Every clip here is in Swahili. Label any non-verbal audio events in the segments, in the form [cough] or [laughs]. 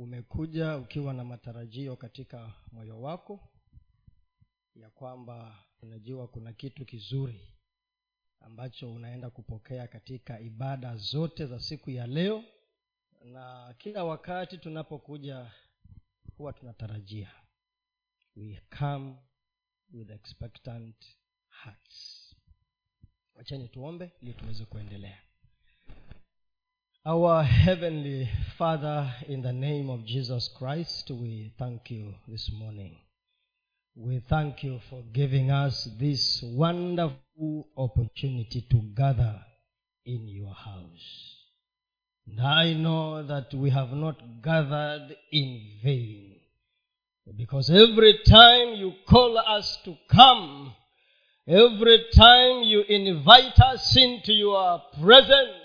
umekuja ukiwa na matarajio katika moyo wako ya kwamba unajua kuna kitu kizuri ambacho unaenda kupokea katika ibada zote za siku ya leo na kila wakati tunapokuja huwa tunatarajia. We come with expectant hearts. Wacheni tuombe ili tuweze kuendelea our heavenly father in the name of jesus christ we thank you this morning. We thank you for giving us this wonderful opportunity to gather in your house. And i know that we have not gathered in vain because every time you call us to come every time you invite us into your presence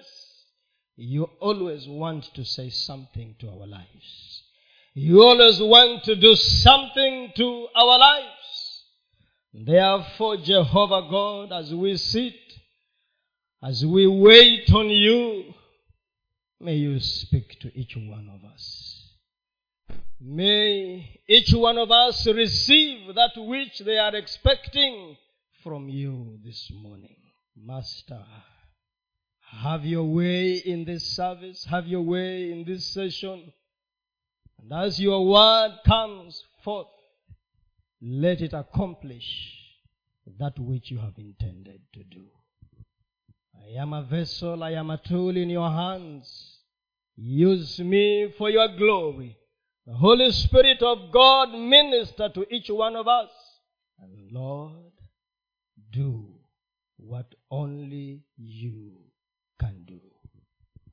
you always want to say something to our lives. You always want to do something to our lives. Therefore jehovah god as we sit as we wait on you may you speak to each one of us. May each one of us receive that which they are expecting from you this morning. Master have your way in this service. Have your way in this session. And as your word comes forth let it accomplish that which you have intended to do. I am a vessel. I am a tool in your hands. Use me for your glory. The holy spirit of god minister to each one of us. And lord do what only you can do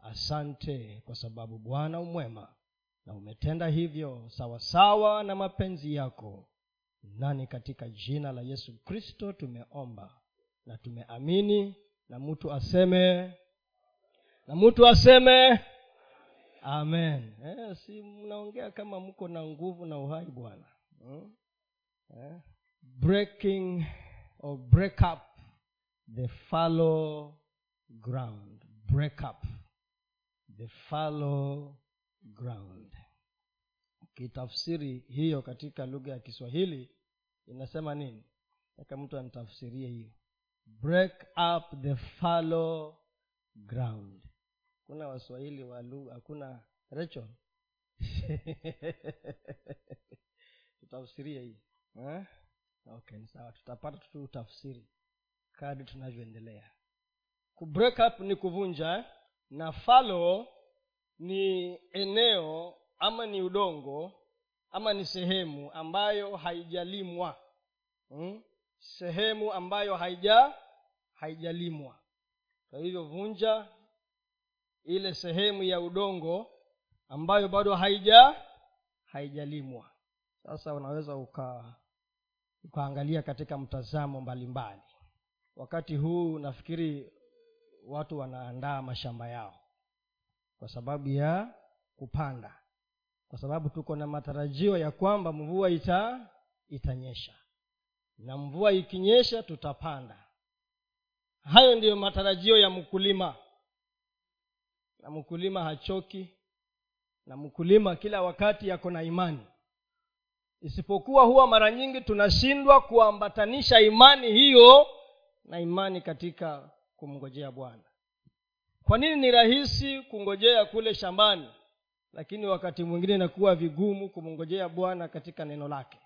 asante kwa sababu bwana umwema na umetenda hivyo sawasawa na mapenzi yako. Nani katika jina la yesu kristo tumeomba na tumeamini na mtu aseme na mtu aseme amen. Eh, si mnaongea kama mko na nguvu na uhai bwana. Hmm? eh? breaking or break up the fallow ground break up the fallow ground. Ukitafsiri hiyo katika lugha ya kiswahili inasema nini? Taka mtu anitafsirie hiyo. Break up the fallow ground. Kuna waswahili wa lugha hakuna rachel. [laughs] Tutafsirie hii eh? okay sawa. Tutapata tu tafsiri kadi tunavyoendelea kubreak up ni kuvunja na falo ni eneo ama ni udongo ama ni sehemu ambayo haijalimwa hmm? sehemu ambayo haija haijalimwa kwa hivyo vunja ile sehemu ya udongo ambayo bado haija haijalimwa sasa unaweza uka ukaangalia katika mtazamo mbalimbali mbali. wakati huu nafikiri watu wanaandaa mashamba yao kwa sababu ya kupanda kwa sababu tuko na matarajio ya kwamba mvua ita itanyesha. Na mvua ikinyesha tutapanda. Hayo ndiyo matarajio ya mkulima. Na mkulima hachoki. Na mkulima kila wakati yako na imani. Isipokuwa huwa mara nyingi tunashindwa kuambatanisha imani hiyo na imani katika kumngojea bwana. Kwa nini ni rahisi kungojea kule shambani lakini wakati mwingine inakuwa vigumu kumngojea bwana katika neno lake?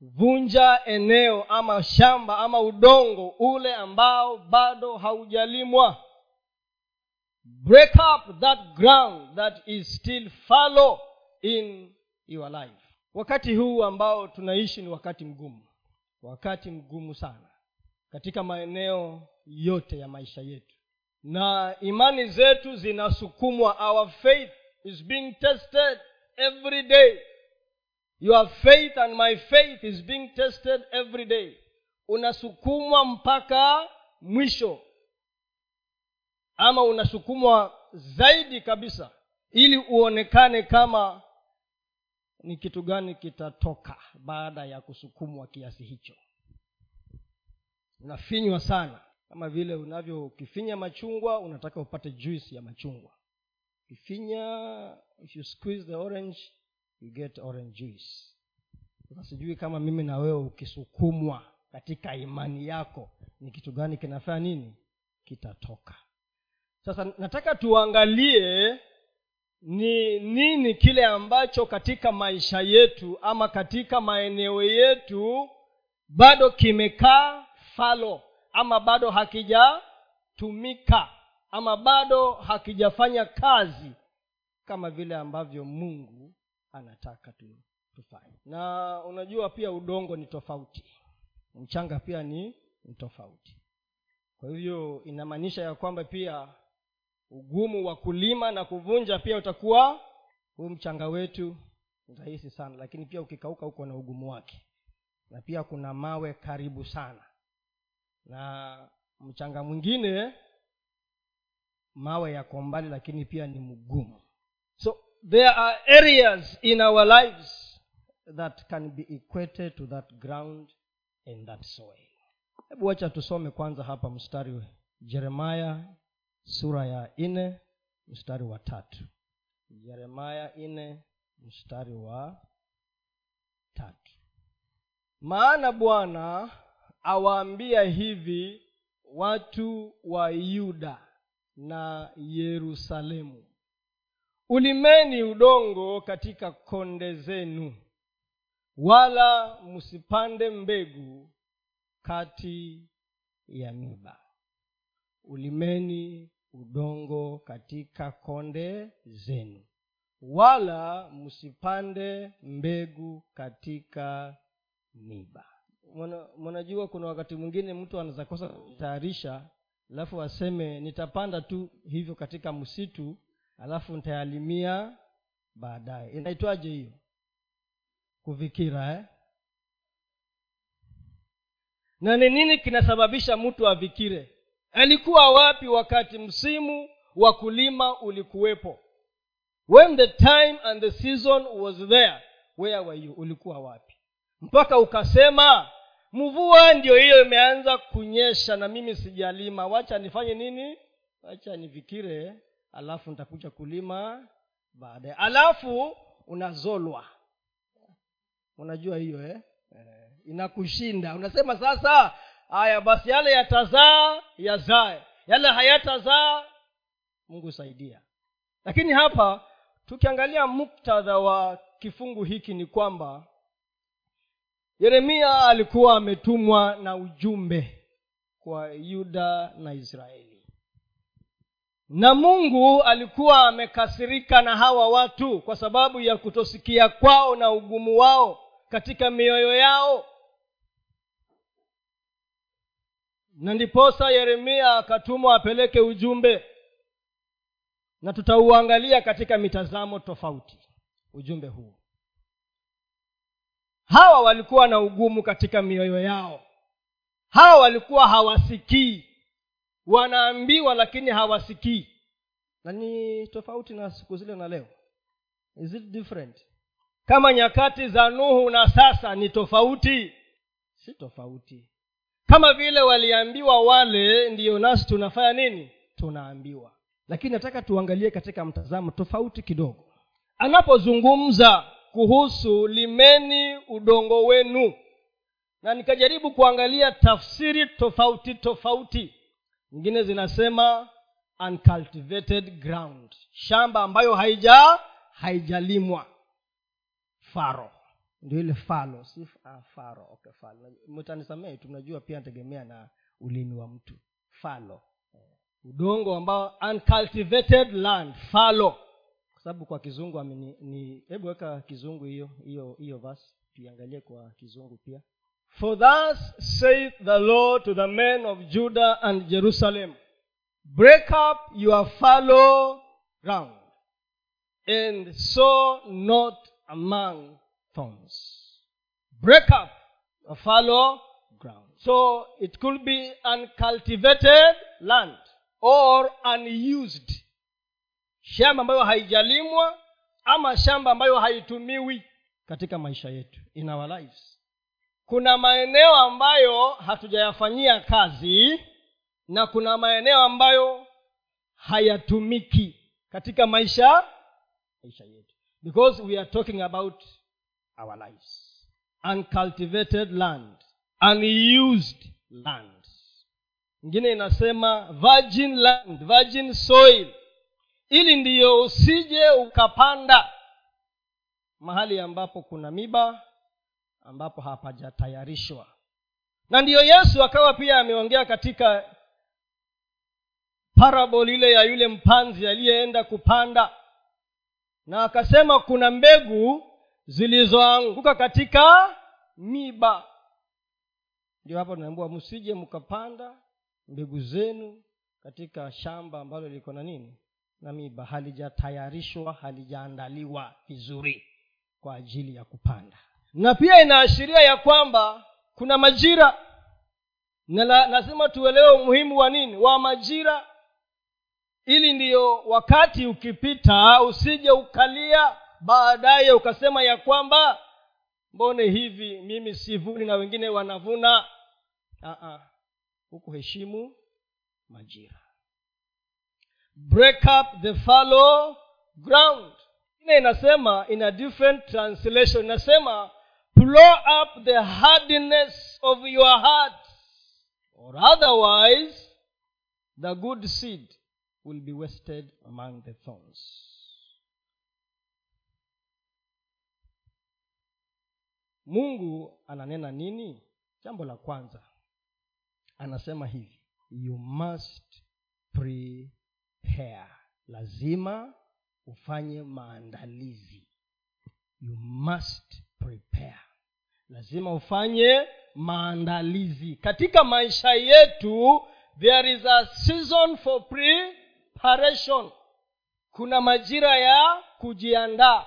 Vunja eneo ama shamba ama udongo ule ambao bado haujalimwa. Break up that ground that is still fallow in your life. Wakati huu ambao tunaishi ni wakati mgumu. Wakati mgumu sana. Katika maeneo yote ya maisha yetu. Na imani zetu zinasukumwa. Our faith is being tested every day. Your faith and my faith is being tested every day. Unasukumwa mpaka mwisho. Ama unasukumwa zaidi kabisa. Ili uonekane kama ni kitu gani kitatoka baada ya kusukumwa kiasi hicho. Unafinywa sana kama vile unavyo ukifinya machungwa unataka upate juisi ya machungwa. Ukifinya if you squeeze the orange you get orange juice. Sasa sijui kama mimi na wewe ukisukumwa katika imani yako ni kitu gani kinafanya nini? Kitatoka. Sasa nataka tuangalie ni nini kile ambacho katika maisha yetu ama katika maeneo yetu bado kimekaa falo ama bado hakijatumika ama bado hakijafanya kazi kama vile ambavyo mungu anataka tu, tufanye. Na unajua pia udongo ni tofauti mchanga pia ni, tofauti. Kwa hivyo inamaanisha ya kwamba pia ugumu wa kulima na kuvunja pia utakuwa huu mchanga wetu rahisi sana lakini pia ukikauka huko na ugumu wake. Na pia kuna mawe karibu sana na mchanga mwingine mawe yako mbali lakini pia ni mgumu. So there are areas in our lives that can be equated to that ground and that soil. Hebu wacha tusome kwanza hapa mstari jeremaya sura ya nne mstari wa tatu. Jeremaya nne mstari wa tatu. Maana bwana awaambia hivi watu wa yuda na yerusalemu. Ulimeni udongo katika konde zenu wala msipande mbegu kati ya miba. Ulimeni udongo katika konde zenu wala msipande mbegu katika miba mnajua kuna wakati mwingine mtu anaweza kosa kutayarisha alafu aseme nitapanda tu hivyo katika msitu alafu nitayalimia baadaye. Inaitwaje hiyo? Kuvikira eh? na ni nini kinasababisha mtu avikire alikuwa wapi wakati msimu wa kulima ulikuwepo? When the time and the season was there where were you? Ulikuwa wapi? Mpaka ukasema mvua ndio hiyo imeanza kunyesha na mimi sijalima. Wacha nifanye nini? Wacha nivikire alafu nitakuja kulima baadaye. Alafu unazolwa. Unajua hiyo eh? eh, inakushinda. Unasema sasa haya basi yale yatazaa yazae. Yale hayatazaa mungu saidia lakini hapa tukiangalia muktadha wa kifungu hiki ni kwamba yeremia alikuwa ametumwa na ujumbe kwa yuda na israeli. Na mungu alikuwa amekasirika na hawa watu kwa sababu ya kutosikia kwao na ugumu wao katika mioyo yao. Na ndiposa yeremia akatumwa apeleke ujumbe na tutauangalia katika mitazamo tofauti ujumbe huu hawa walikuwa na ugumu katika mioyo yao. Hawa walikuwa hawasikii. Wanaambiwa lakini hawasikii. Na ni tofauti na siku zile na leo. Is it different? Kama nyakati za nuhu na sasa ni tofauti? Si tofauti. Kama vile waliambiwa wale ndiyo nasi tunafanya nini? Tunaambiwa. Lakini nataka tuangalie katika mtazamo tofauti kidogo. Anapozungumza kuhusu limeni udongo wenu. Na nikajaribu kuangalia tafsiri tofauti tofauti. Nyingine zinasema uncultivated ground. Shamba ambayo haija haijalimwa. Faro. Ndio ile falo. Si ah, faro. Okay falo. Mtanisamee tunajua pia nategemea na ulimi wa mtu. Falo. Udongo ambao uncultivated land. Falo kwa sababu kwa kizungu amini, ni hebu weka kizungu hiyo hiyo hiyo verse tuiangalie kwa kizungu pia. For thus saith the lord to the men of judah and jerusalem break up your fallow ground and sow not among thorns. Break up a fallow ground. So it could be uncultivated land or unused shamba ambayo haijalimwa ama shamba ambayo haitumiwi katika maisha yetu in our lives. Kuna maeneo ambayo hatujayafanyia kazi na kuna maeneo ambayo hayatumiki katika maisha maisha yetu. Because we are talking about our lives. Uncultivated land. Unused land. Ingine inasema virgin land virgin soil ili ndiyo usije ukapanda. Mahali ambapo kuna miba ambapo hapajatayarishwa. Na ndiyo yesu akawa pia ameongea katika parabol ile ya yule mpanzi aliyeenda kupanda. Na akasema kuna mbegu zilizoanguka katika miba. Ndio hapo naambua msije mkapanda mbegu zenu katika shamba ambalo liko na nini na miba halijatayarishwa halijaandaliwa vizuri kwa ajili ya kupanda. Na pia inaashiria ya kwamba kuna majira na lazima tuelewe umuhimu wa nini wa majira. Ili ndiyo wakati ukipita usije ukalia baadaye ukasema ya kwamba mbone hivi mimi sivuni na wengine wanavuna. Hukuheshimu majira break up the fallow ground. Ine inasema in a different translation inasema plow up the hardness of your heart or otherwise the good seed will be wasted among the thorns. Mungu ananena nini? Jambo la kwanza. Anasema hivi you must prepare lazima ufanye maandalizi. You must prepare. Lazima ufanye maandalizi. Katika maisha yetu there is a season for preparation. Kuna majira ya kujiandaa.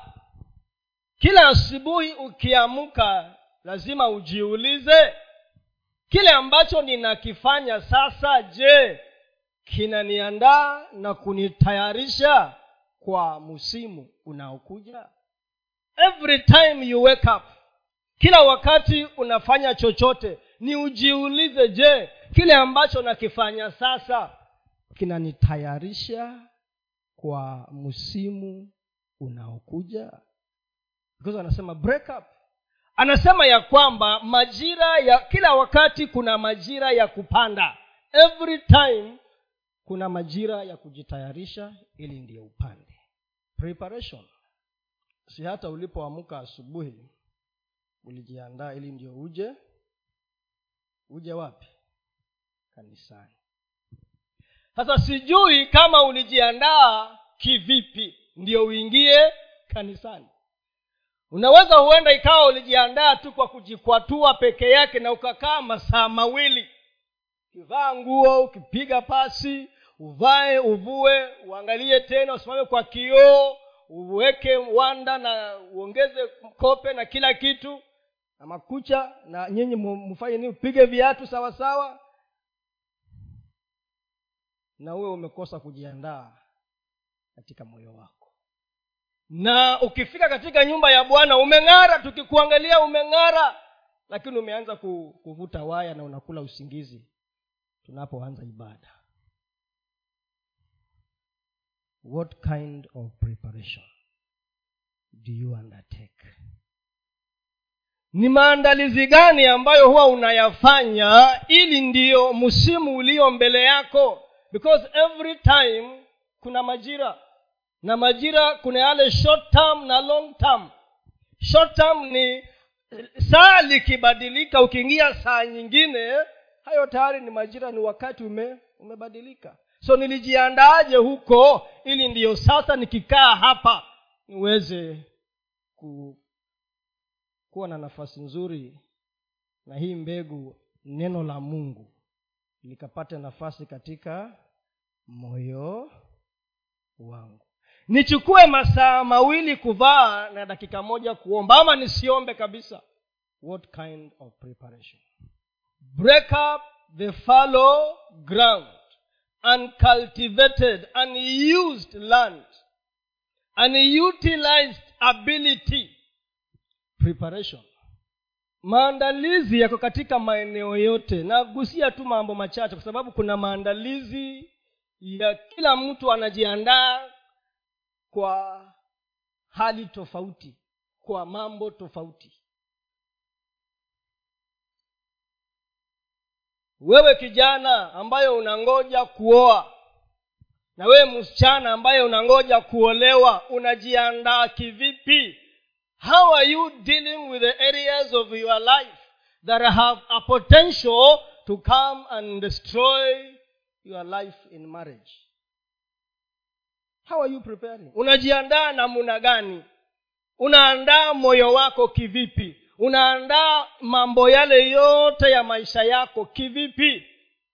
Kila asubuhi ukiamka lazima ujiulize kile ambacho ninakifanya sasa je kinaniandaa na kunitayarisha kwa msimu unaokuja. Every time you wake up kila wakati unafanya chochote ni ujiulize je kile ambacho nakifanya sasa kinanitayarisha kwa msimu unaokuja? Because anasema break up. Anasema ya kwamba majira ya kila wakati kuna majira ya kupanda. Every time kuna majira ya kujitayarisha ili ndiyo upande. Preparation. Si hata ulipoamka asubuhi ulijiandaa ili ndio uje. Uje wapi? Kanisani. Sasa sijui kama ulijiandaa kivipi ndio uingie kanisani. Unaweza huenda ikawa ulijiandaa tu kwa kujikwatua peke yake na ukakaa masaa mawili. Ukivaa nguo ukipiga pasi uvae uvue uangalie tena usimame kwa kioo uweke wanda na uongeze kope na kila kitu na makucha na nyinyi mfanye nini? Upige viatu sawa sawa. Na uwe umekosa kujiandaa katika moyo wako. Na ukifika katika nyumba ya bwana umeng'ara tukikuangalia umeng'ara. Lakini umeanza kuvuta waya na unakula usingizi tunapoanza ibada what kind of preparation do you undertake? Ni maandalizi gani ambayo huwa unayafanya ili ndiyo msimu ulio mbele yako? Because every time kuna majira na majira kuna yale short term na long term. Short term ni saa likibadilika ukiingia saa nyingine hayo tayari ni majira ni wakati ume umebadilika so nilijiandaaje huko ili ndiyo sasa nikikaa hapa niweze ku, kuwa na nafasi nzuri na hii mbegu neno la mungu likapate nafasi katika moyo wangu. Nichukue masaa mawili kuvaa na dakika moja kuomba ama nisiombe kabisa? What kind of preparation? Break up the fallow ground uncultivated unused land unutilized ability preparation. Maandalizi yako katika maeneo yote. Nagusia tu mambo machache kwa sababu kuna maandalizi ya kila mtu anajiandaa kwa hali tofauti kwa mambo tofauti wewe kijana ambayo unangoja kuoa na wewe msichana ambaye unangoja kuolewa unajiandaa kivipi? How are you dealing with the areas of your life that have a potential to come and destroy your life in marriage? How are you preparing? Unajiandaa namuna gani? Unaandaa moyo wako kivipi unaandaa mambo yale yote ya maisha yako kivipi?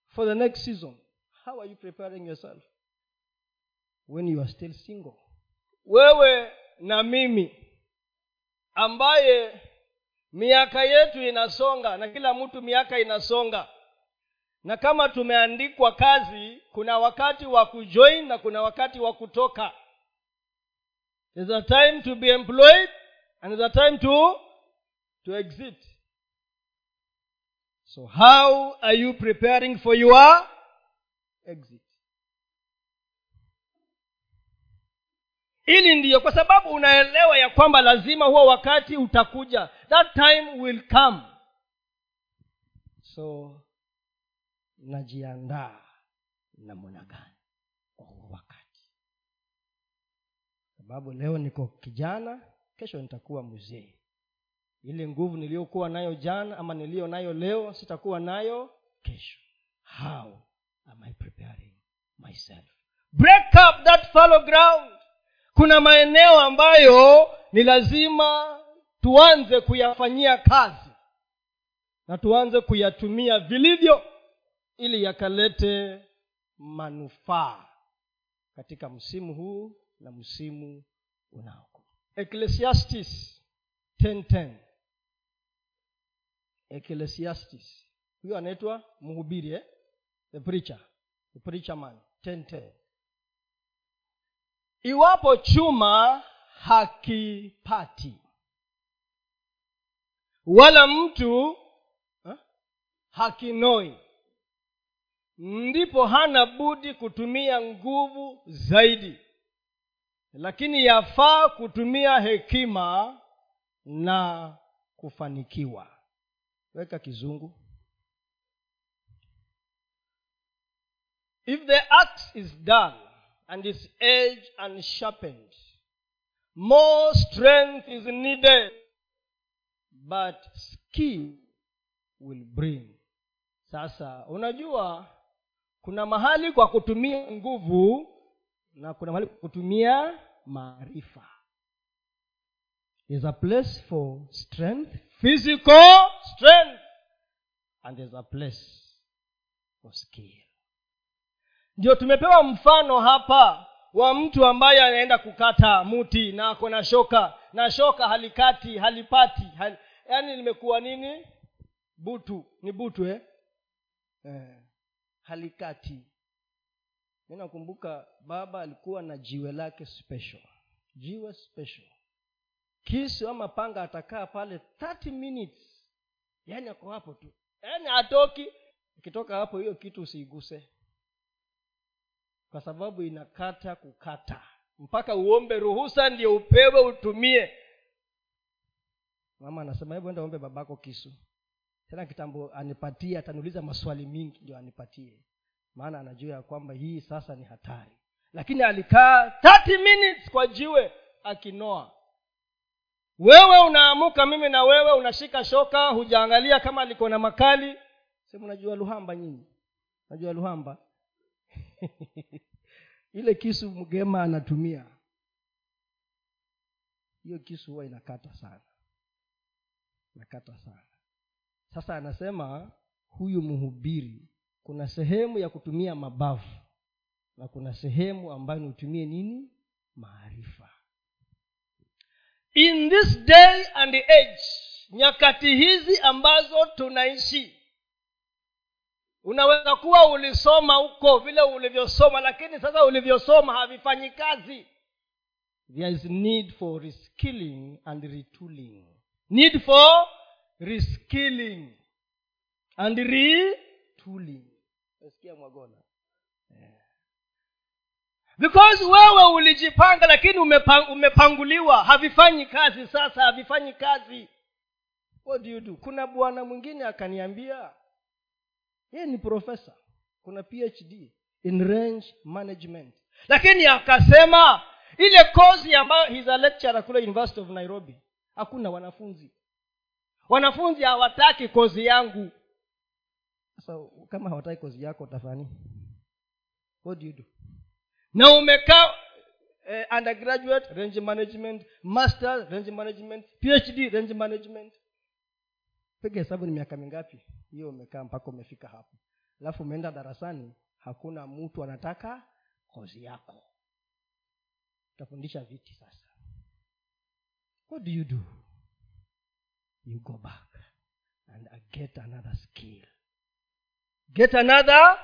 For the next season. How are you preparing yourself? When you are still single. Wewe na mimi ambaye miaka yetu inasonga na kila mtu miaka inasonga na kama tumeandikwa kazi kuna wakati wa kujoin na kuna wakati wa kutoka. There's a time to be employed and there's a time to to exit. So how are you preparing for your exit? Ili ndiyo kwa sababu unaelewa ya kwamba lazima huo wakati utakuja. That time will come. So najiandaa namna gani kwa huo wakati? Sababu leo niko kijana kesho nitakuwa mzee ile nguvu niliyokuwa nayo jana ama niliyo nayo leo sitakuwa nayo kesho. How am i preparing myself? Break up that fallow ground. Kuna maeneo ambayo ni lazima tuanze kuyafanyia kazi na tuanze kuyatumia vilivyo ili yakalete manufaa katika msimu huu na msimu unaoku ecclesiastis 1010 ecclesiastis huyo anaitwa mhubiri eh? the preacher. The preacher man. 1010 iwapo chuma hakipati wala mtu ha? hakinoi ndipo hana budi kutumia nguvu zaidi. Lakini yafaa kutumia hekima na kufanikiwa weka kizungu. If the axe is done and its edge unsharpened more strength is needed but skill will bring. Sasa unajua kuna mahali kwa kutumia nguvu na kuna mahali kwa kutumia maarifa. Is a place for strength physical strength. And there's a place for skill. Ndio tumepewa mfano hapa wa mtu ambaye anaenda kukata muti na ako na shoka na shoka halikati halipati hal, yaani limekuwa nini? Butu. Ni butu eh? eh halikati. Mi nakumbuka baba alikuwa na jiwe lake special. Jiwe special kisu ama panga atakaa pale 30 minutes. Yaani ako hapo tu. Yaani hatoki. Ukitoka hapo hiyo kitu usiiguse kwa sababu inakata kukata. Mpaka uombe ruhusa ndio upewe utumie. Mama anasema hebu enda ombe babako kisu. Tena kitambo anipatie ataniuliza maswali mingi ndio anipatie. Maana anajua ya kwamba hii sasa ni hatari. Lakini alikaa 30 minutes kwa jiwe akinoa wewe unaamuka mimi na wewe unashika shoka hujaangalia kama liko na makali. Sema unajua luhamba nyinyi? Najua luhamba? [laughs] Ile kisu mgema anatumia. Hiyo kisu huwa inakata sana. Inakata sana. Sasa anasema huyu mhubiri kuna sehemu ya kutumia mabavu na kuna sehemu ambayo niutumie nini? Maarifa in this day and age nyakati hizi ambazo tunaishi unaweza kuwa ulisoma huko vile ulivyosoma lakini sasa ulivyosoma havifanyi kazi. There is need for reskilling and retooling. Need for reskilling and retooling. Nasikia mwagona. Because wewe ulijipanga lakini umepang, umepanguliwa. Havifanyi kazi sasa havifanyi kazi. What do you do? Kuna bwana mwingine akaniambia yeye ni profesa kuna phd in range management. Lakini akasema ile kozi ambayo he's a lecturer kule university of nairobi. Hakuna wanafunzi. Wanafunzi hawataki kozi yangu. Sasa kama hawataki kozi yako utafani what do you do na umekaa eh, undergraduate range management master range management phd range management. Piga hesabu ni miaka mingapi? Hiyo umekaa mpaka umefika hapo. Alafu umeenda darasani hakuna mtu anataka kozi yako. Utafundisha viti sasa? What do you do? You go back and get another skill. Get another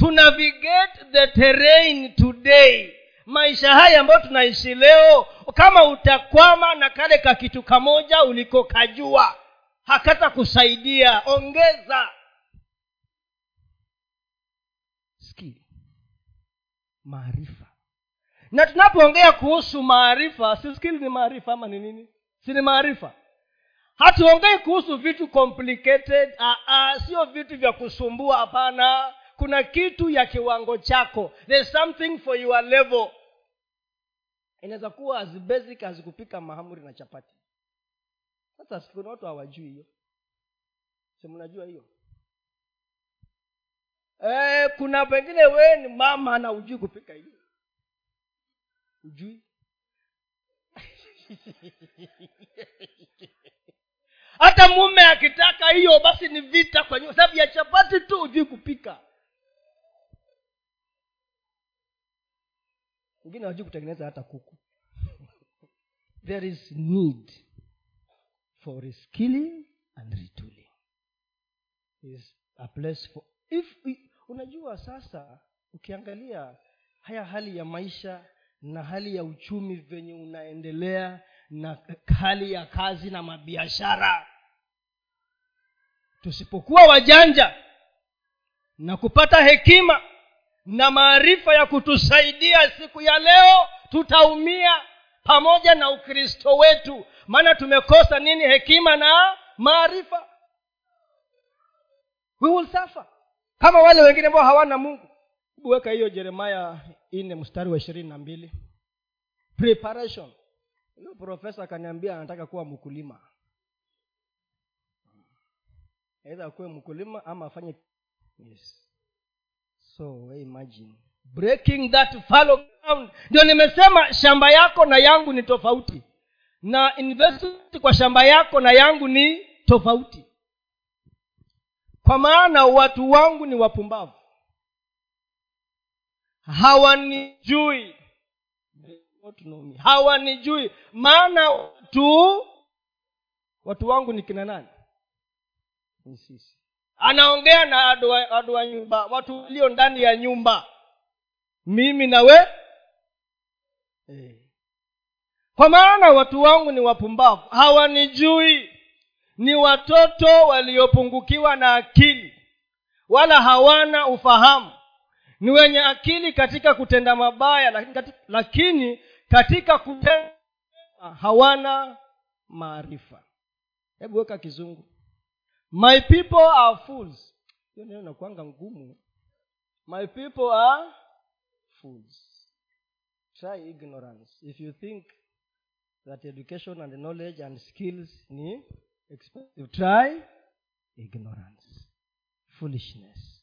to navigate the terrain today. Maisha haya ambayo tunaishi leo kama utakwama na kale ka kitu kamoja ulikokajua hakata kusaidia ongeza. Maarifa. Na tunapoongea kuhusu maarifa si skili ni maarifa ama ni nini? Si ni maarifa. Hatuongei kuhusu vitu complicated sio vitu vya kusumbua hapana kuna kitu ya kiwango chako. There's something for your level. Inaweza kuwa as basic as kupika mahamuri na chapati. Sasa kuna watu hawajui hiyo. Si mnajua hiyo? E, kuna pengine wee ni mama na ujui kupika hiyo. Ujui [laughs] hata mume akitaka hiyo basi ni vita kwa sababu ya chapati tu ujui kupika wengine hawajui kutengeneza hata kuku. [laughs] There is need for reskilling and retooling. Is a place for if unajua sasa ukiangalia haya hali ya maisha na hali ya uchumi venye unaendelea na hali ya kazi na mabiashara tusipokuwa wajanja na kupata hekima na maarifa ya kutusaidia siku ya leo tutaumia pamoja na ukristo wetu. Maana tumekosa nini? Hekima na maarifa. We will suffer. Kama wale wengine ambao hawana mungu. Weka hiyo jeremaya nne mstari wa ishirini na mbili. Preparation. Huyo profesa akaniambia anataka kuwa mkulima. Aidha akuwe mkulima ama afanye yes so imagine. Breaking that fallow ground. Ndio nimesema shamba yako na yangu ni tofauti. Na investment kwa shamba yako na yangu ni tofauti. Kwa maana watu wangu ni wapumbavu. Hawanijui. Hawanijui. Maana watu watu wangu ni kina nani? Ni sisi anaongea na adu wa nyumba watu walio ndani ya nyumba. Mimi na we. Eh. kwa maana watu wangu ni wapumbavu hawanijui. Ni watoto waliopungukiwa na akili wala hawana ufahamu. Ni wenye akili katika kutenda mabaya lakini katika, lakini katika kutenda hawana maarifa. Hebu weka kizungu my people are fools. Hiyo neno nakuanga ngumu. My people are fools. Try ignorance. If you think that education and knowledge and skills ni expensive try ignorance. Foolishness.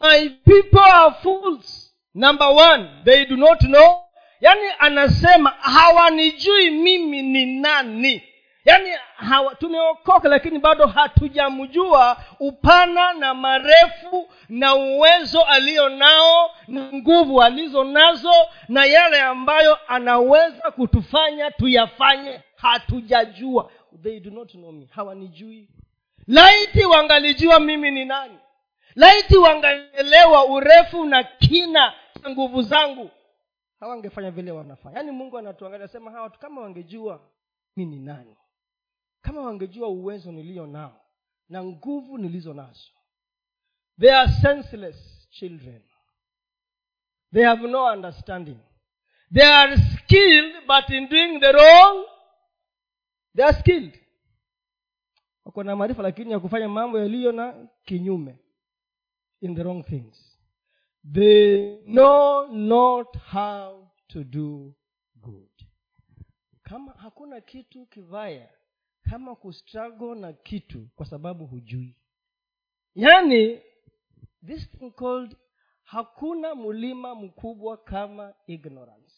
My people are fools. Number one they do not know. Yaani anasema hawanijui mimi ni nani yaani hawa tumeokoka lakini bado hatujamjua upana na marefu na uwezo aliyo nao na nguvu alizo nazo na yale ambayo anaweza kutufanya tuyafanye. Hatujajua. They do not know me. Hawanijui. Laiti wangalijua mimi ni nani. Laiti wangaelewa urefu na kina cha nguvu zangu. Hawangefanya vile wanafanya. Yaani mungu anatuangalia sema hawa kama wangejua mi ni nani kama wangejua uwezo nilio nao na nguvu nilizo nazo they are senseless children. They have no understanding. They are skilled but in doing the wrong they are skilled. Wako na maarifa lakini ya kufanya mambo yaliyo na kinyume in the wrong things. They know not how to do good. Kama hakuna kitu kibaya kama kustruggle na kitu kwa sababu hujui. Yaani this thing called hakuna mlima mkubwa kama ignorance.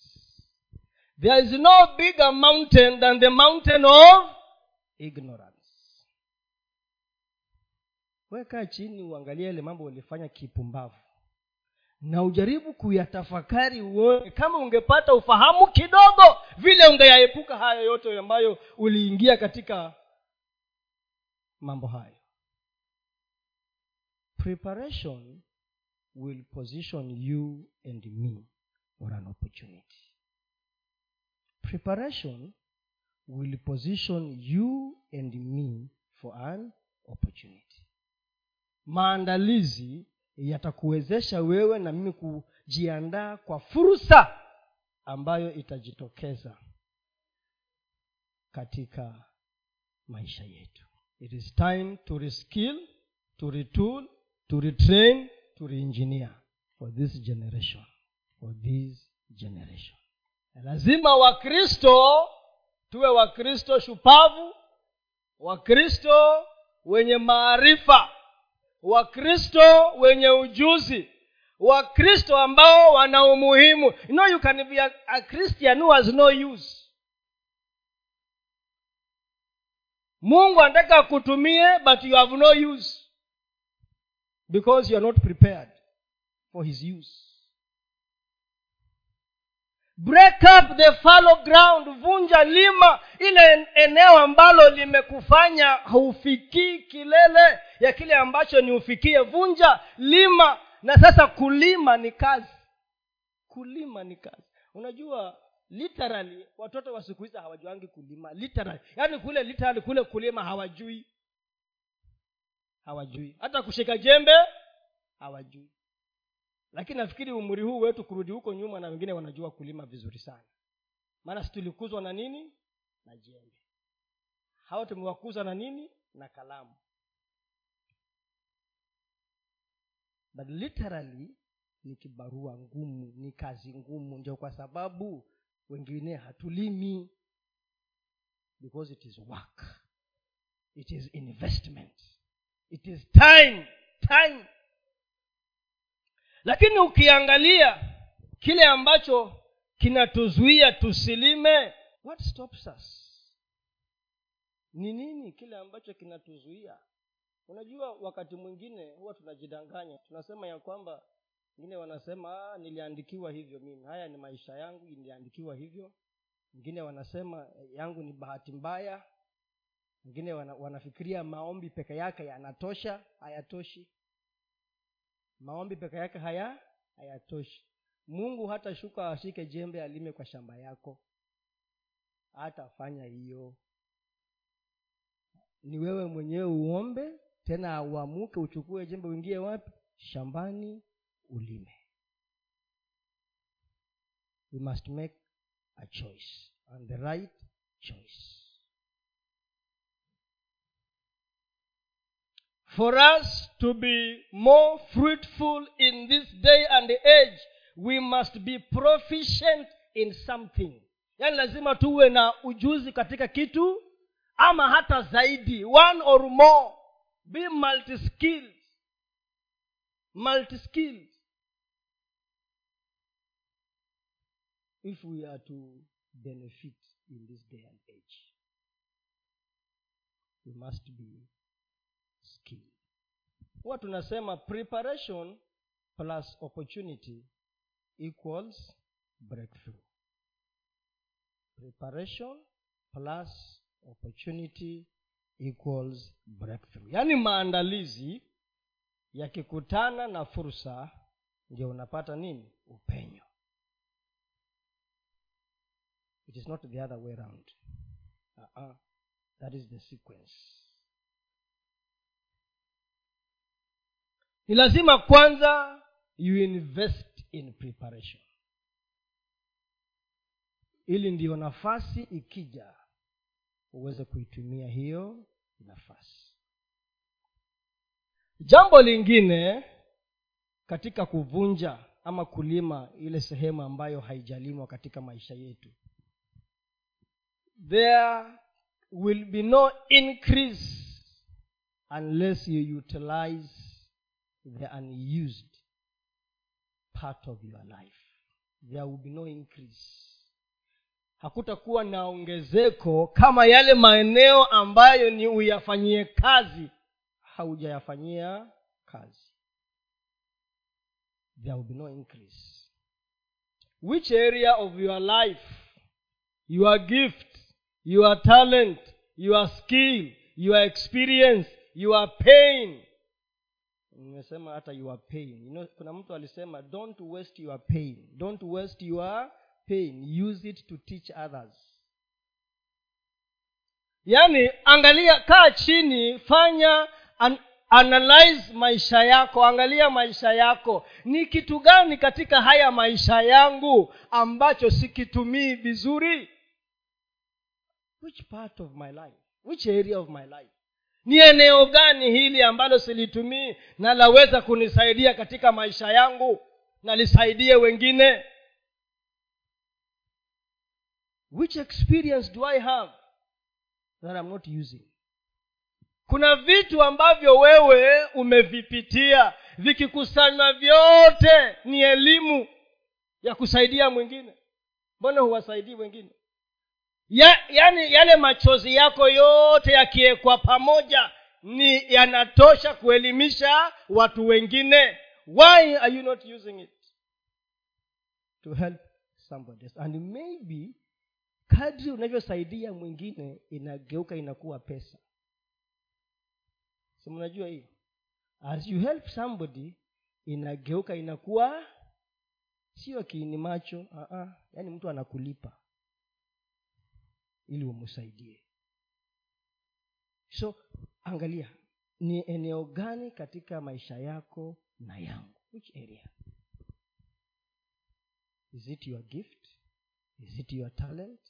There is no bigger mountain than the mountain of ignorance. Weka chini uangalie yale mambo ulifanya kipumbavu na ujaribu kuyatafakari uone kama ungepata ufahamu kidogo vile ungeyaepuka hayo yote ambayo uliingia katika mambo hayo. Preparation will position you and me for an opportunity. Preparation will position you and me for an opportunity. Maandalizi yatakuwezesha wewe na mimi kujiandaa kwa fursa ambayo itajitokeza katika maisha yetu. It is time to reskill to retool to retrain to reengineer for this generation for this generation. Lazima wakristo tuwe wakristo shupavu wakristo wenye maarifa wakristo wenye ujuzi. Wakristo ambao wana umuhimu. You know you can be a, a christian who has no use. Mungu anataka akutumie but you have no use. Because you are not prepared for his use break up the fallow ground vunja lima ile eneo ambalo limekufanya haufikii kilele ya kile ambacho ni ufikie. Vunja lima na sasa kulima ni kazi. Kulima ni kazi. Unajua literally watoto wa siku hizi hawajuangi kulima. Literally. Yaani kule literally kule kulima hawajui. Hawajui. Hata kushika jembe hawajui lakini nafikiri umri huu wetu kurudi huko nyuma na wengine wanajua kulima vizuri sana. Maana si tulikuzwa na nini? Na jembe. Hawa tumewakuza na nini? Na kalamu. But literally ni kibarua ngumu ni kazi ngumu. Ndio kwa sababu wengine hatulimi. Because it is work. It is investment. It is time time lakini ukiangalia kile ambacho kinatuzuia tusilime what stops us? Ni nini kile ambacho kinatuzuia? Unajua wakati mwingine huwa tunajidanganya. Tunasema ya kwamba wengine wanasema ah, niliandikiwa hivyo mimi. Haya ni maisha yangu niliandikiwa hivyo. Wengine wanasema yangu ni bahati mbaya. Wengine wana, wanafikiria maombi peke yake yanatosha hayatoshi maombi peke yake haya hayatoshi. Mungu hata shuka ashike jembe alime kwa shamba yako. Hatafanya hiyo. Ni wewe mwenyewe uombe tena uamuke uchukue jembe uingie wapi? Shambani ulime. We must make a choice and the right choice for us to be more fruitful in this day and age we must be proficient in something. Yaani lazima tuwe na ujuzi katika kitu ama hata zaidi one or more. Be multiskilled. Multiskilled. If we are to benefit in this day and age we must be huwa tunasema preparation plus opportunity equals breakthrough. Preparation plus opportunity equals breakthrough. Yaani maandalizi yakikutana na fursa ndio unapata nini? Upenyo. It is not the other way around. Uh-uh. that is the sequence ni lazima kwanza you invest in preparation. Ili ndiyo nafasi ikija uweze kuitumia hiyo nafasi. Jambo lingine katika kuvunja ama kulima ile sehemu ambayo haijalimwa katika maisha yetu. There will be no increase unless you utilize the unused part of your life. There will be no increase. Hakutakuwa na ongezeko kama yale maeneo ambayo ni uyafanyie kazi. Haujayafanyia kazi. There will be no increase. Which area of your life your gift your talent your skill your experience your pain nimesema hata your pain you know, kuna mtu alisema don't waste your pain. Don't waste your pain. Use it to teach others. Yaani angalia kaa chini fanya an, analyze maisha yako. Angalia maisha yako. Ni kitu gani katika haya maisha yangu ambacho sikitumii vizuri? Which part of my life? Which area of my life ni eneo gani hili ambalo silitumii na laweza kunisaidia katika maisha yangu na lisaidie wengine? Which experience do i have that I'm not using? Kuna vitu ambavyo wewe umevipitia vikikusanywa vyote ni elimu ya kusaidia mwingine. Mbona huwasaidii wengine ya, yani yale machozi yako yote yakiwekwa pamoja ni yanatosha kuelimisha watu wengine. Why are you not using it? To help somebody else? and maybe kadri unavyosaidia mwingine inageuka inakuwa pesa. Si mnajua hiyo? As you help somebody inageuka inakuwa sio kiini macho uh-uh. yaani mtu anakulipa ili umsaidie so angalia ni eneo gani katika maisha yako na yangu? Which area? Is it your gift? Is it your talent?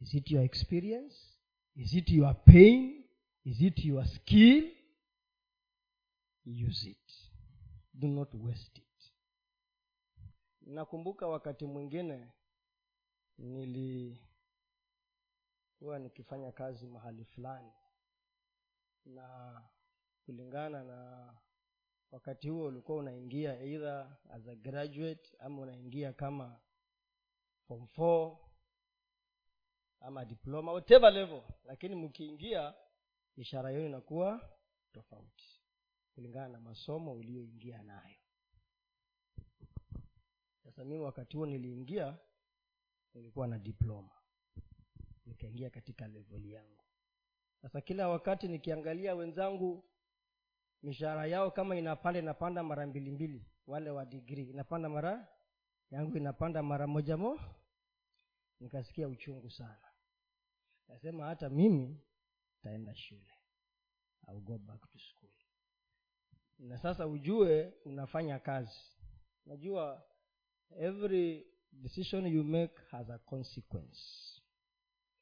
Is it your experience? Is it your pain? Is it your skill? Use it. Do not waste it. Nakumbuka wakati mwingine nilikuwa nikifanya kazi mahali fulani. Na kulingana na wakati huo ulikuwa unaingia either as a graduate ama unaingia kama form four ama diploma whatever level. Lakini mkiingia ishara yenu inakuwa tofauti kulingana na masomo uliyoingia nayo. Sasa mimi wakati huo niliingia nilikuwa na diploma nikaingia katika leveli yangu. Sasa kila wakati nikiangalia wenzangu mishahara yao kama inapanda inapanda mara mbili mbili wale wa digrii inapanda mara yangu inapanda mara moja mo nikasikia uchungu sana. Nasema hata mimi taenda shule. Au go back to school. Na sasa ujue unafanya kazi. Najua every decision you make has a consequence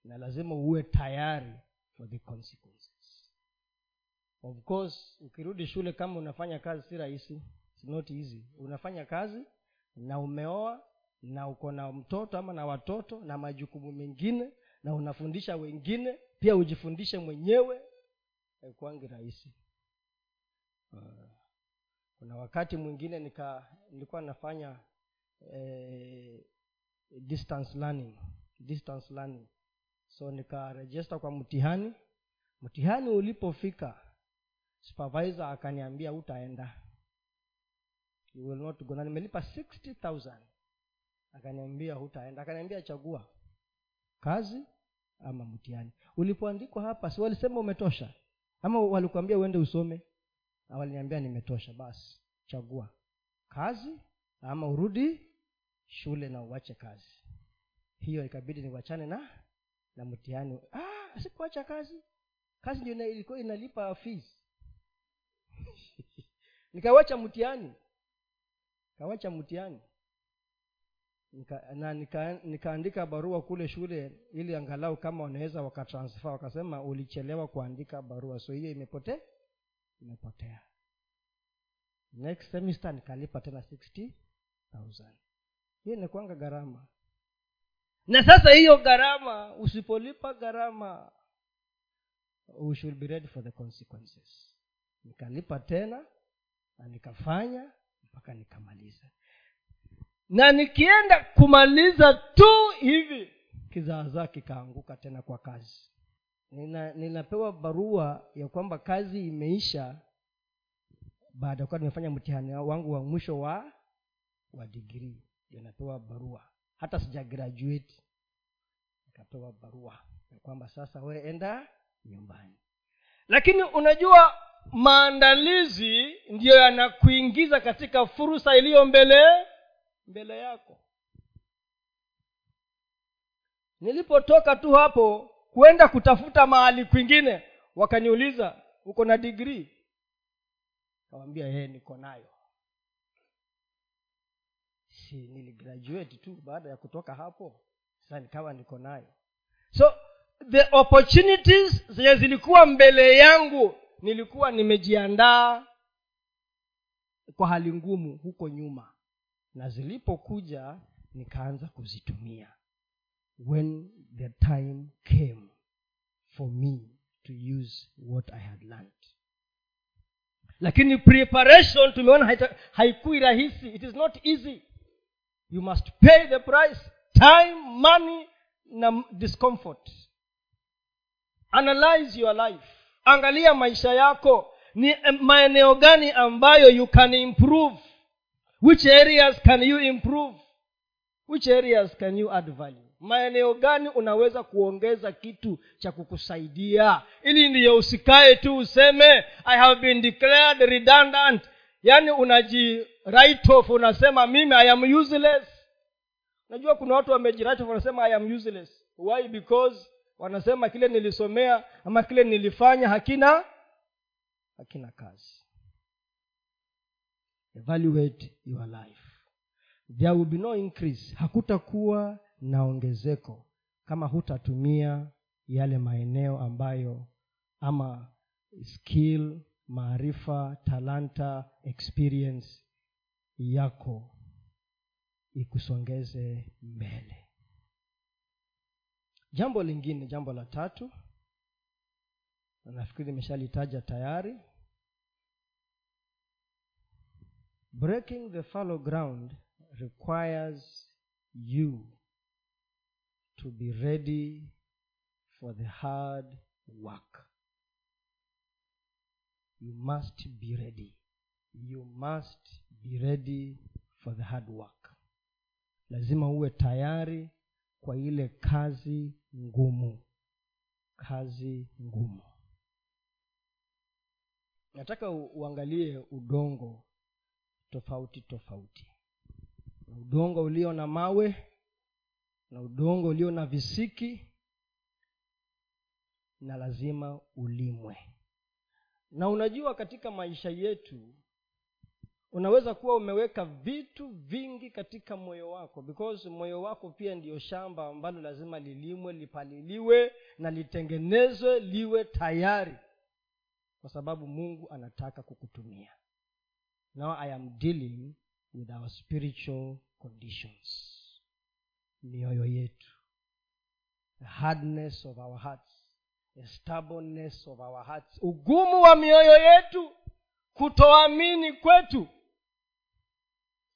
na lazima uwe tayari for the consequences. Of course ukirudi shule kama unafanya kazi si rahisi not easy. Unafanya kazi na umeoa na uko na mtoto ama na watoto na majukumu mengine na unafundisha wengine pia ujifundishe mwenyewe kwangi rahisi. Uh, kuna wakati mwingine nika nilikuwa nafanya eh, distance learning distance learning so nikarejesta kwa mtihani. Mtihani ulipofika supervisor akaniambia utaenda you will not go. Na nimelipa 60000 akaniambia hutaenda. Akaniambia chagua kazi ama mtihani. Ulipoandikwa hapa si walisema umetosha? Ama walikuambia uende usome? Waliniambia nimetosha. Basi chagua kazi ama urudi shule na uache kazi. Hiyo ikabidi niwachane na na mtihani. Ah, sikuacha kazi. Kazi ndio ilikuwa inalipa fees. [laughs] Nikawacha mtihani. Kawacha mtihani. Nika, na nika, nikaandika barua kule shule ili angalau kama wanaweza wakatransfer wakasema ulichelewa kuandika barua. So hiyo imepotea. Imepotea. Next semester nikalipa tena 60000 hiyo inakuanga gharama na sasa hiyo gharama usipolipa gharama should be ready for the consequences. Nikalipa tena na nikafanya mpaka nikamaliza. Na nikienda kumaliza tu hivi kizaazaa kikaanguka tena kwa kazi. Nina, ninapewa barua ya kwamba kazi imeisha baada ya kuwa nimefanya mtihani wangu wa mwisho wa wa digrii napewa barua hata sija graduate. Nikapewa barua ya kwamba sasa we enda nyumbani. Lakini unajua maandalizi ndiyo yanakuingiza katika fursa iliyo mbele mbele yako. Nilipotoka tu hapo kwenda kutafuta mahali kwingine wakaniuliza uko na digrii kawambia yeye niko nayo si niligraduate tu baada ya kutoka hapo. Sasa nikawa niko nayo. So the opportunities zenye zilikuwa mbele yangu nilikuwa nimejiandaa kwa hali ngumu huko nyuma. Na zilipokuja nikaanza kuzitumia. When the time came for me to use what i had learned. Lakini preparation tumeona haikui rahisi. It is not easy you must pay the price time money na discomfort. Analyze your life. Angalia maisha yako. Ni maeneo gani ambayo you can improve? Which areas can you improve? Which areas can you add value? Maeneo gani unaweza kuongeza kitu cha kukusaidia? Ili ndiyo usikae tu useme i have been declared redundant yaani unaji write off unasema mimi i am useless. Najua kuna watu wamejirite wanasema i am useless. Why? Because wanasema kile nilisomea ama kile nilifanya hakina hakina kazi. Evaluate your life. There will be no increase. Hakutakuwa na ongezeko kama hutatumia yale maeneo ambayo ama skill maarifa talanta experience yako ikusongeze mbele. Jambo lingine jambo la tatu nafikiri imeshalitaja tayari. Breaking the fallow ground requires you to be ready for the hard work you must be ready. You must be ready for the hard work. Lazima uwe tayari kwa ile kazi ngumu. Kazi ngumu. Nataka uangalie udongo tofauti tofauti. Na udongo ulio na mawe na udongo ulio na visiki na lazima ulimwe na unajua katika maisha yetu unaweza kuwa umeweka vitu vingi katika moyo wako because moyo wako pia ndiyo shamba ambalo lazima lilimwe lipaliliwe na litengenezwe liwe tayari kwa sababu mungu anataka kukutumia. Now i am dealing with our spiritual conditions. Mioyo yetu. The hardness of our hearts stubbornness of our hearts. Ugumu wa mioyo yetu kutoamini kwetu.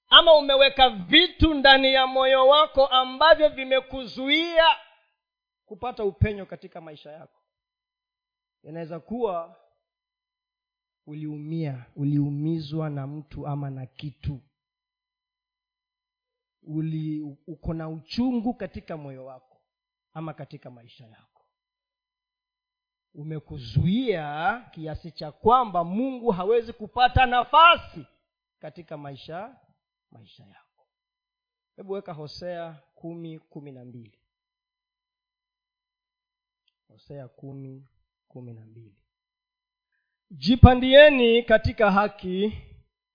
Ama umeweka vitu ndani ya moyo wako ambavyo vimekuzuia kupata upenyo katika maisha yako. Inaweza kuwa uliumia uliumizwa na mtu ama na kitu. Uli uko na uchungu katika moyo wako ama katika maisha yako umekuzuia kiasi cha kwamba mungu hawezi kupata nafasi katika maisha maisha yako. Hebu weka hosea kumi kumi na mbili. Hosea kumi kumi na mbili. Jipandieni katika haki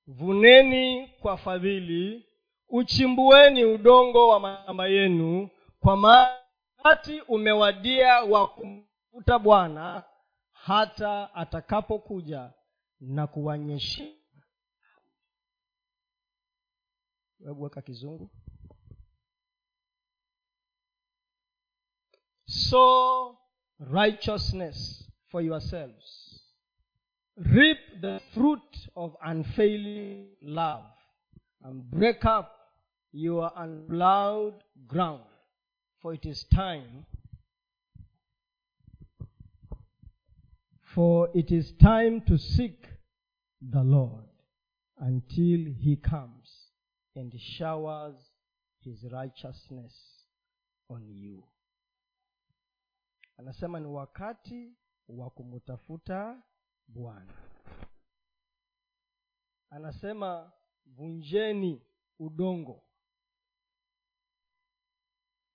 vuneni kwa fadhili uchimbueni udongo wa mashamba yenu kwa maana umewadia wa kumfuta bwana hata atakapokuja na kuwanyeshea. Hebu weka kizungu. Righteousness for yourselves. Reap the fruit of unfailing love and break up your unplowed ground for it is time for it is time to seek the lord until he comes and showers his righteousness on you. Anasema ni wakati wa kumutafuta bwana. Anasema vunjeni udongo.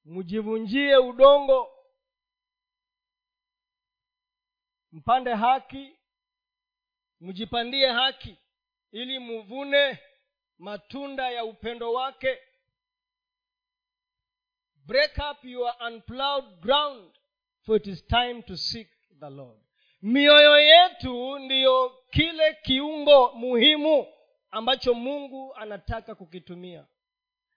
Mjivunjie udongo mpande haki mjipandie haki ili muvune matunda ya upendo wake. Break up your unplowed ground for it is time to seek the lord. Mioyo yetu ndiyo kile kiungo muhimu ambacho mungu anataka kukitumia.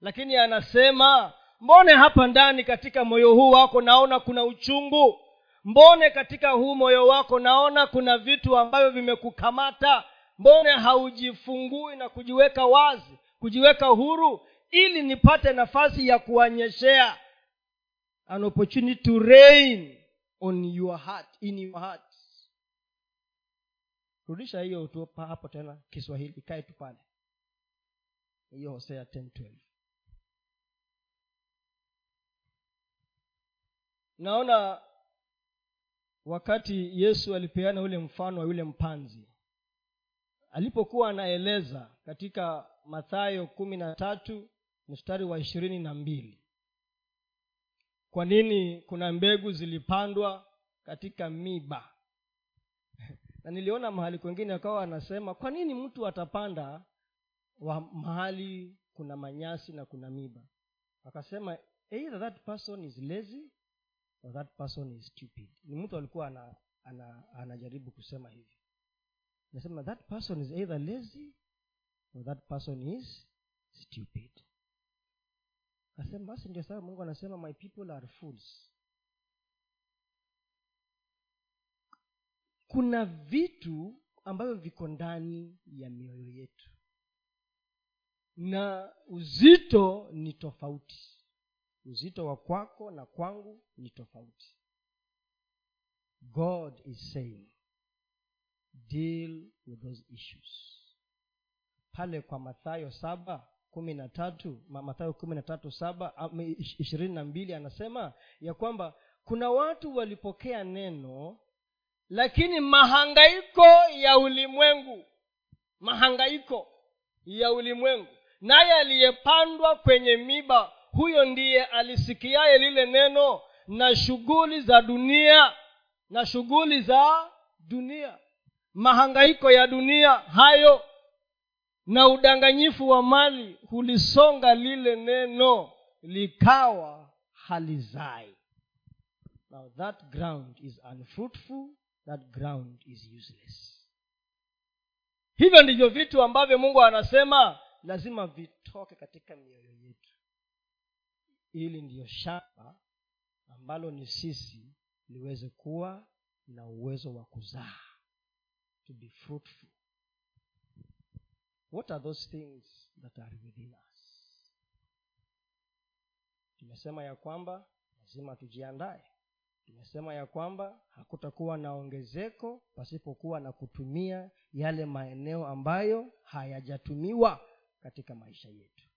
Lakini anasema mbone hapa ndani katika moyo huu wako naona kuna uchungu mbone katika huu moyo wako naona kuna vitu ambavyo vimekukamata. Mbone haujifungui na kujiweka wazi kujiweka huru ili nipate nafasi ya kuonyeshea an opportunity to reign on your heart in your heart. Rudisha hiyo utupa hapo tena kiswahili ikae tu pale. Hiyo hosea 10 naona wakati yesu alipeana ule mfano wa yule mpanzi alipokuwa anaeleza katika mathayo kumi na tatu mstari wa ishirini na mbili kwa nini kuna mbegu zilipandwa katika miba? [laughs] Na niliona mahali kwengine akawa anasema kwa nini mtu atapanda wa mahali kuna manyasi na kuna miba? Akasema either that person is lazy that person is stupid. Ni mtu alikuwa ana, ana, anajaribu kusema hivi. Nasema that person is either lazy or that person is stupid. Asema basi ndio sababu mungu anasema my people are fools. Kuna vitu ambavyo viko ndani ya mioyo yetu. Na uzito ni tofauti uzito wa kwako na kwangu ni tofauti. God is saying deal with those issues. Pale kwa mathayo saba kumi na tatu mathayo kumi na tatu saba ishirini na mbili anasema ya kwamba kuna watu walipokea neno lakini mahangaiko ya ulimwengu mahangaiko ya ulimwengu naye aliyepandwa kwenye miba huyo ndiye alisikiaye lile neno na shughuli za dunia na shughuli za dunia. Mahangaiko ya dunia hayo na udanganyifu wa mali hulisonga lile neno likawa halizai. Now that ground is unfruitful that ground is useless. Hivyo ndivyo vitu ambavyo mungu anasema lazima vitoke katika mioyo yetu ili ndiyo shamba ambalo ni sisi liweze kuwa na uwezo wa kuzaa to be fruitful. What are those things that are within us? Tumesema ya kwamba lazima tujiandae. Tumesema ya kwamba hakutakuwa na ongezeko pasipokuwa na kutumia yale maeneo ambayo hayajatumiwa katika maisha yetu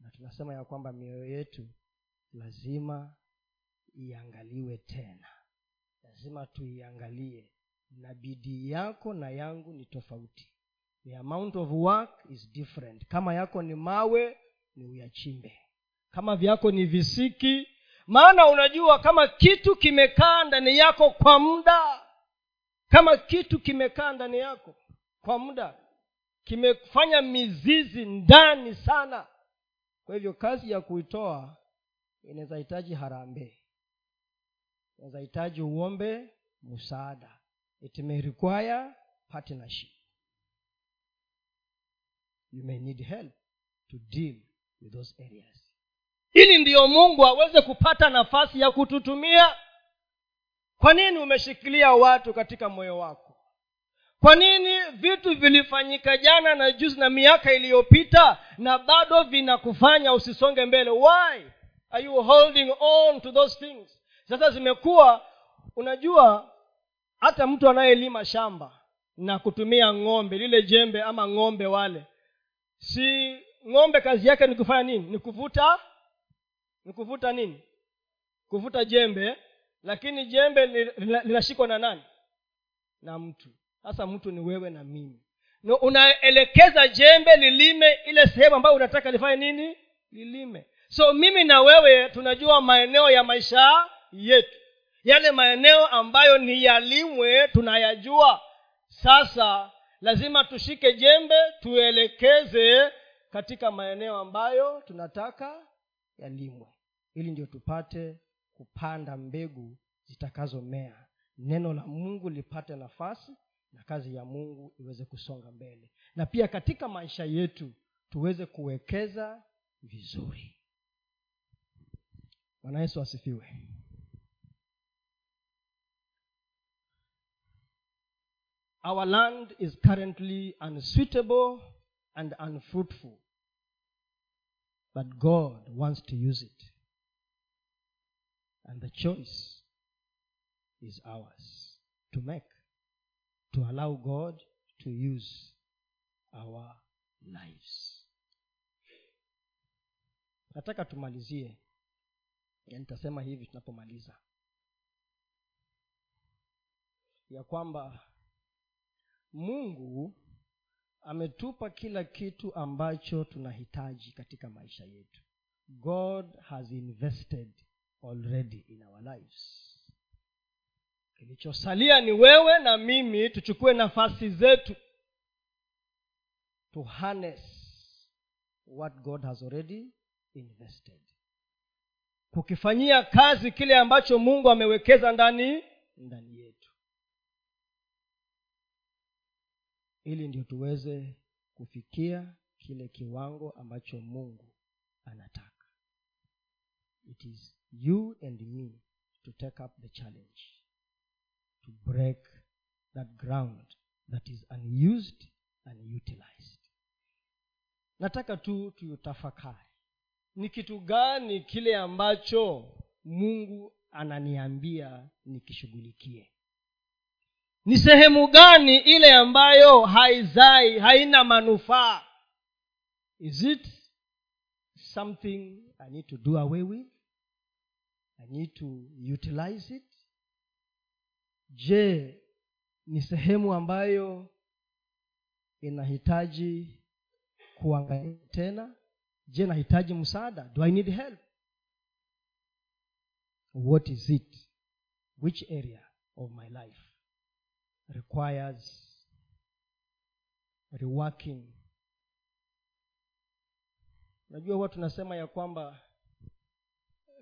na tunasema ya kwamba mioyo yetu lazima iangaliwe tena. Lazima tuiangalie na bidii yako na yangu ni tofauti. The amount of work is different. Kama yako ni mawe ni uyachimbe. Kama vyako ni visiki maana unajua kama kitu kimekaa ndani yako kwa muda kama kitu kimekaa ndani yako kwa muda kimefanya mizizi ndani sana kwa hivyo kazi ya kuitoa inaweza hitaji harambee. Inaweza hitaji uombe msaada. It may require partnership. You may need help to deal with those areas. Ili ndiyo mungu aweze kupata nafasi ya kututumia. Kwa nini umeshikilia watu katika moyo wako kwa nini vitu vilifanyika jana na juzi na miaka iliyopita na bado vinakufanya usisonge mbele? Why are you holding on to those things? Sasa zimekuwa unajua hata mtu anayelima shamba na kutumia ng'ombe lile jembe ama ng'ombe wale si ng'ombe kazi yake ni kufanya nini? Ni kuvuta ni kuvuta nini? Kuvuta jembe lakini jembe linashikwa na nani? Na mtu sasa mtu ni wewe na mimi. No, unaelekeza jembe lilime ile sehemu ambayo unataka lifanye nini? Lilime. So mimi na wewe tunajua maeneo ya maisha yetu. Yale maeneo ambayo ni yalimwe tunayajua. Sasa lazima tushike jembe tuelekeze katika maeneo ambayo tunataka yalimwe ili ndio tupate kupanda mbegu zitakazomea. Neno la mungu lipate nafasi na kazi ya mungu iweze kusonga mbele. Na pia katika maisha yetu tuweze kuwekeza vizuri. Bwana yesu asifiwe. Our land is currently unsuitable and unfruitful but god wants to use it. And the choice is ours to make to allow god to use our lives. Nataka tumalizie. Nitasema hivi tunapomaliza. Ya kwamba mungu ametupa kila kitu ambacho tunahitaji katika maisha yetu. God has invested already in our lives kilichosalia ni wewe na mimi tuchukue nafasi zetu. To harness what god has already invested. Kukifanyia kazi kile ambacho mungu amewekeza ndani ndani yetu. Ili ndio tuweze kufikia kile kiwango ambacho mungu anataka. It is you and me to take up the challenge to break that ground that is unused and utilized. Nataka tu tuyutafakari ni kitu gani kile ambacho mungu ananiambia nikishughulikie? Ni sehemu gani ile ambayo haizai haina manufaa? Is it something i need to do away with? I need to utilize it je ni sehemu ambayo inahitaji kuangalia tena? Je nahitaji msaada? Do i need help? What is it? Which area of my life requires reworking? Unajua huwa tunasema ya kwamba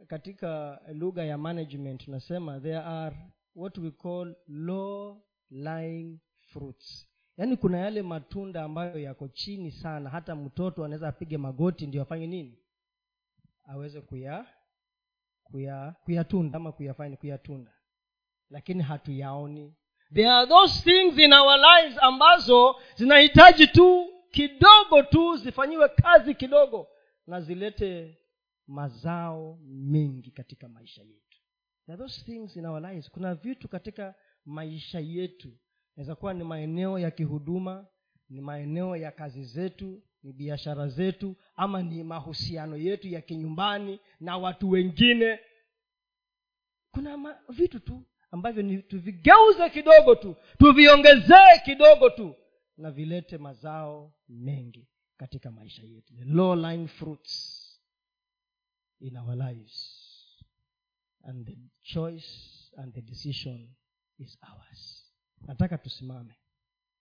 katika lugha ya management tunasema there are what we call low lying fruits. Yaani kuna yale matunda ambayo yako chini sana. Hata mtoto anaweza apige magoti ndio afanye nini? Aweze kuya kuya kuyatunda ama kuyafanya kuyatunda. Lakini hatuyaoni. There are those things in our lives ambazo zinahitaji tu kidogo tu zifanyiwe kazi kidogo na zilete mazao mengi katika maisha yetu are those things in our lives kuna vitu katika maisha yetu. Inaweza kuwa ni maeneo ya kihuduma ni maeneo ya kazi zetu ni biashara zetu ama ni mahusiano yetu ya kinyumbani na watu wengine. Kuna ma, vitu tu ambavyo ni tuvigeuze kidogo tu tuviongezee kidogo tu na vilete mazao mengi katika maisha yetu. The low line fruits in our lives and the choice and the decision is ours. Nataka tusimame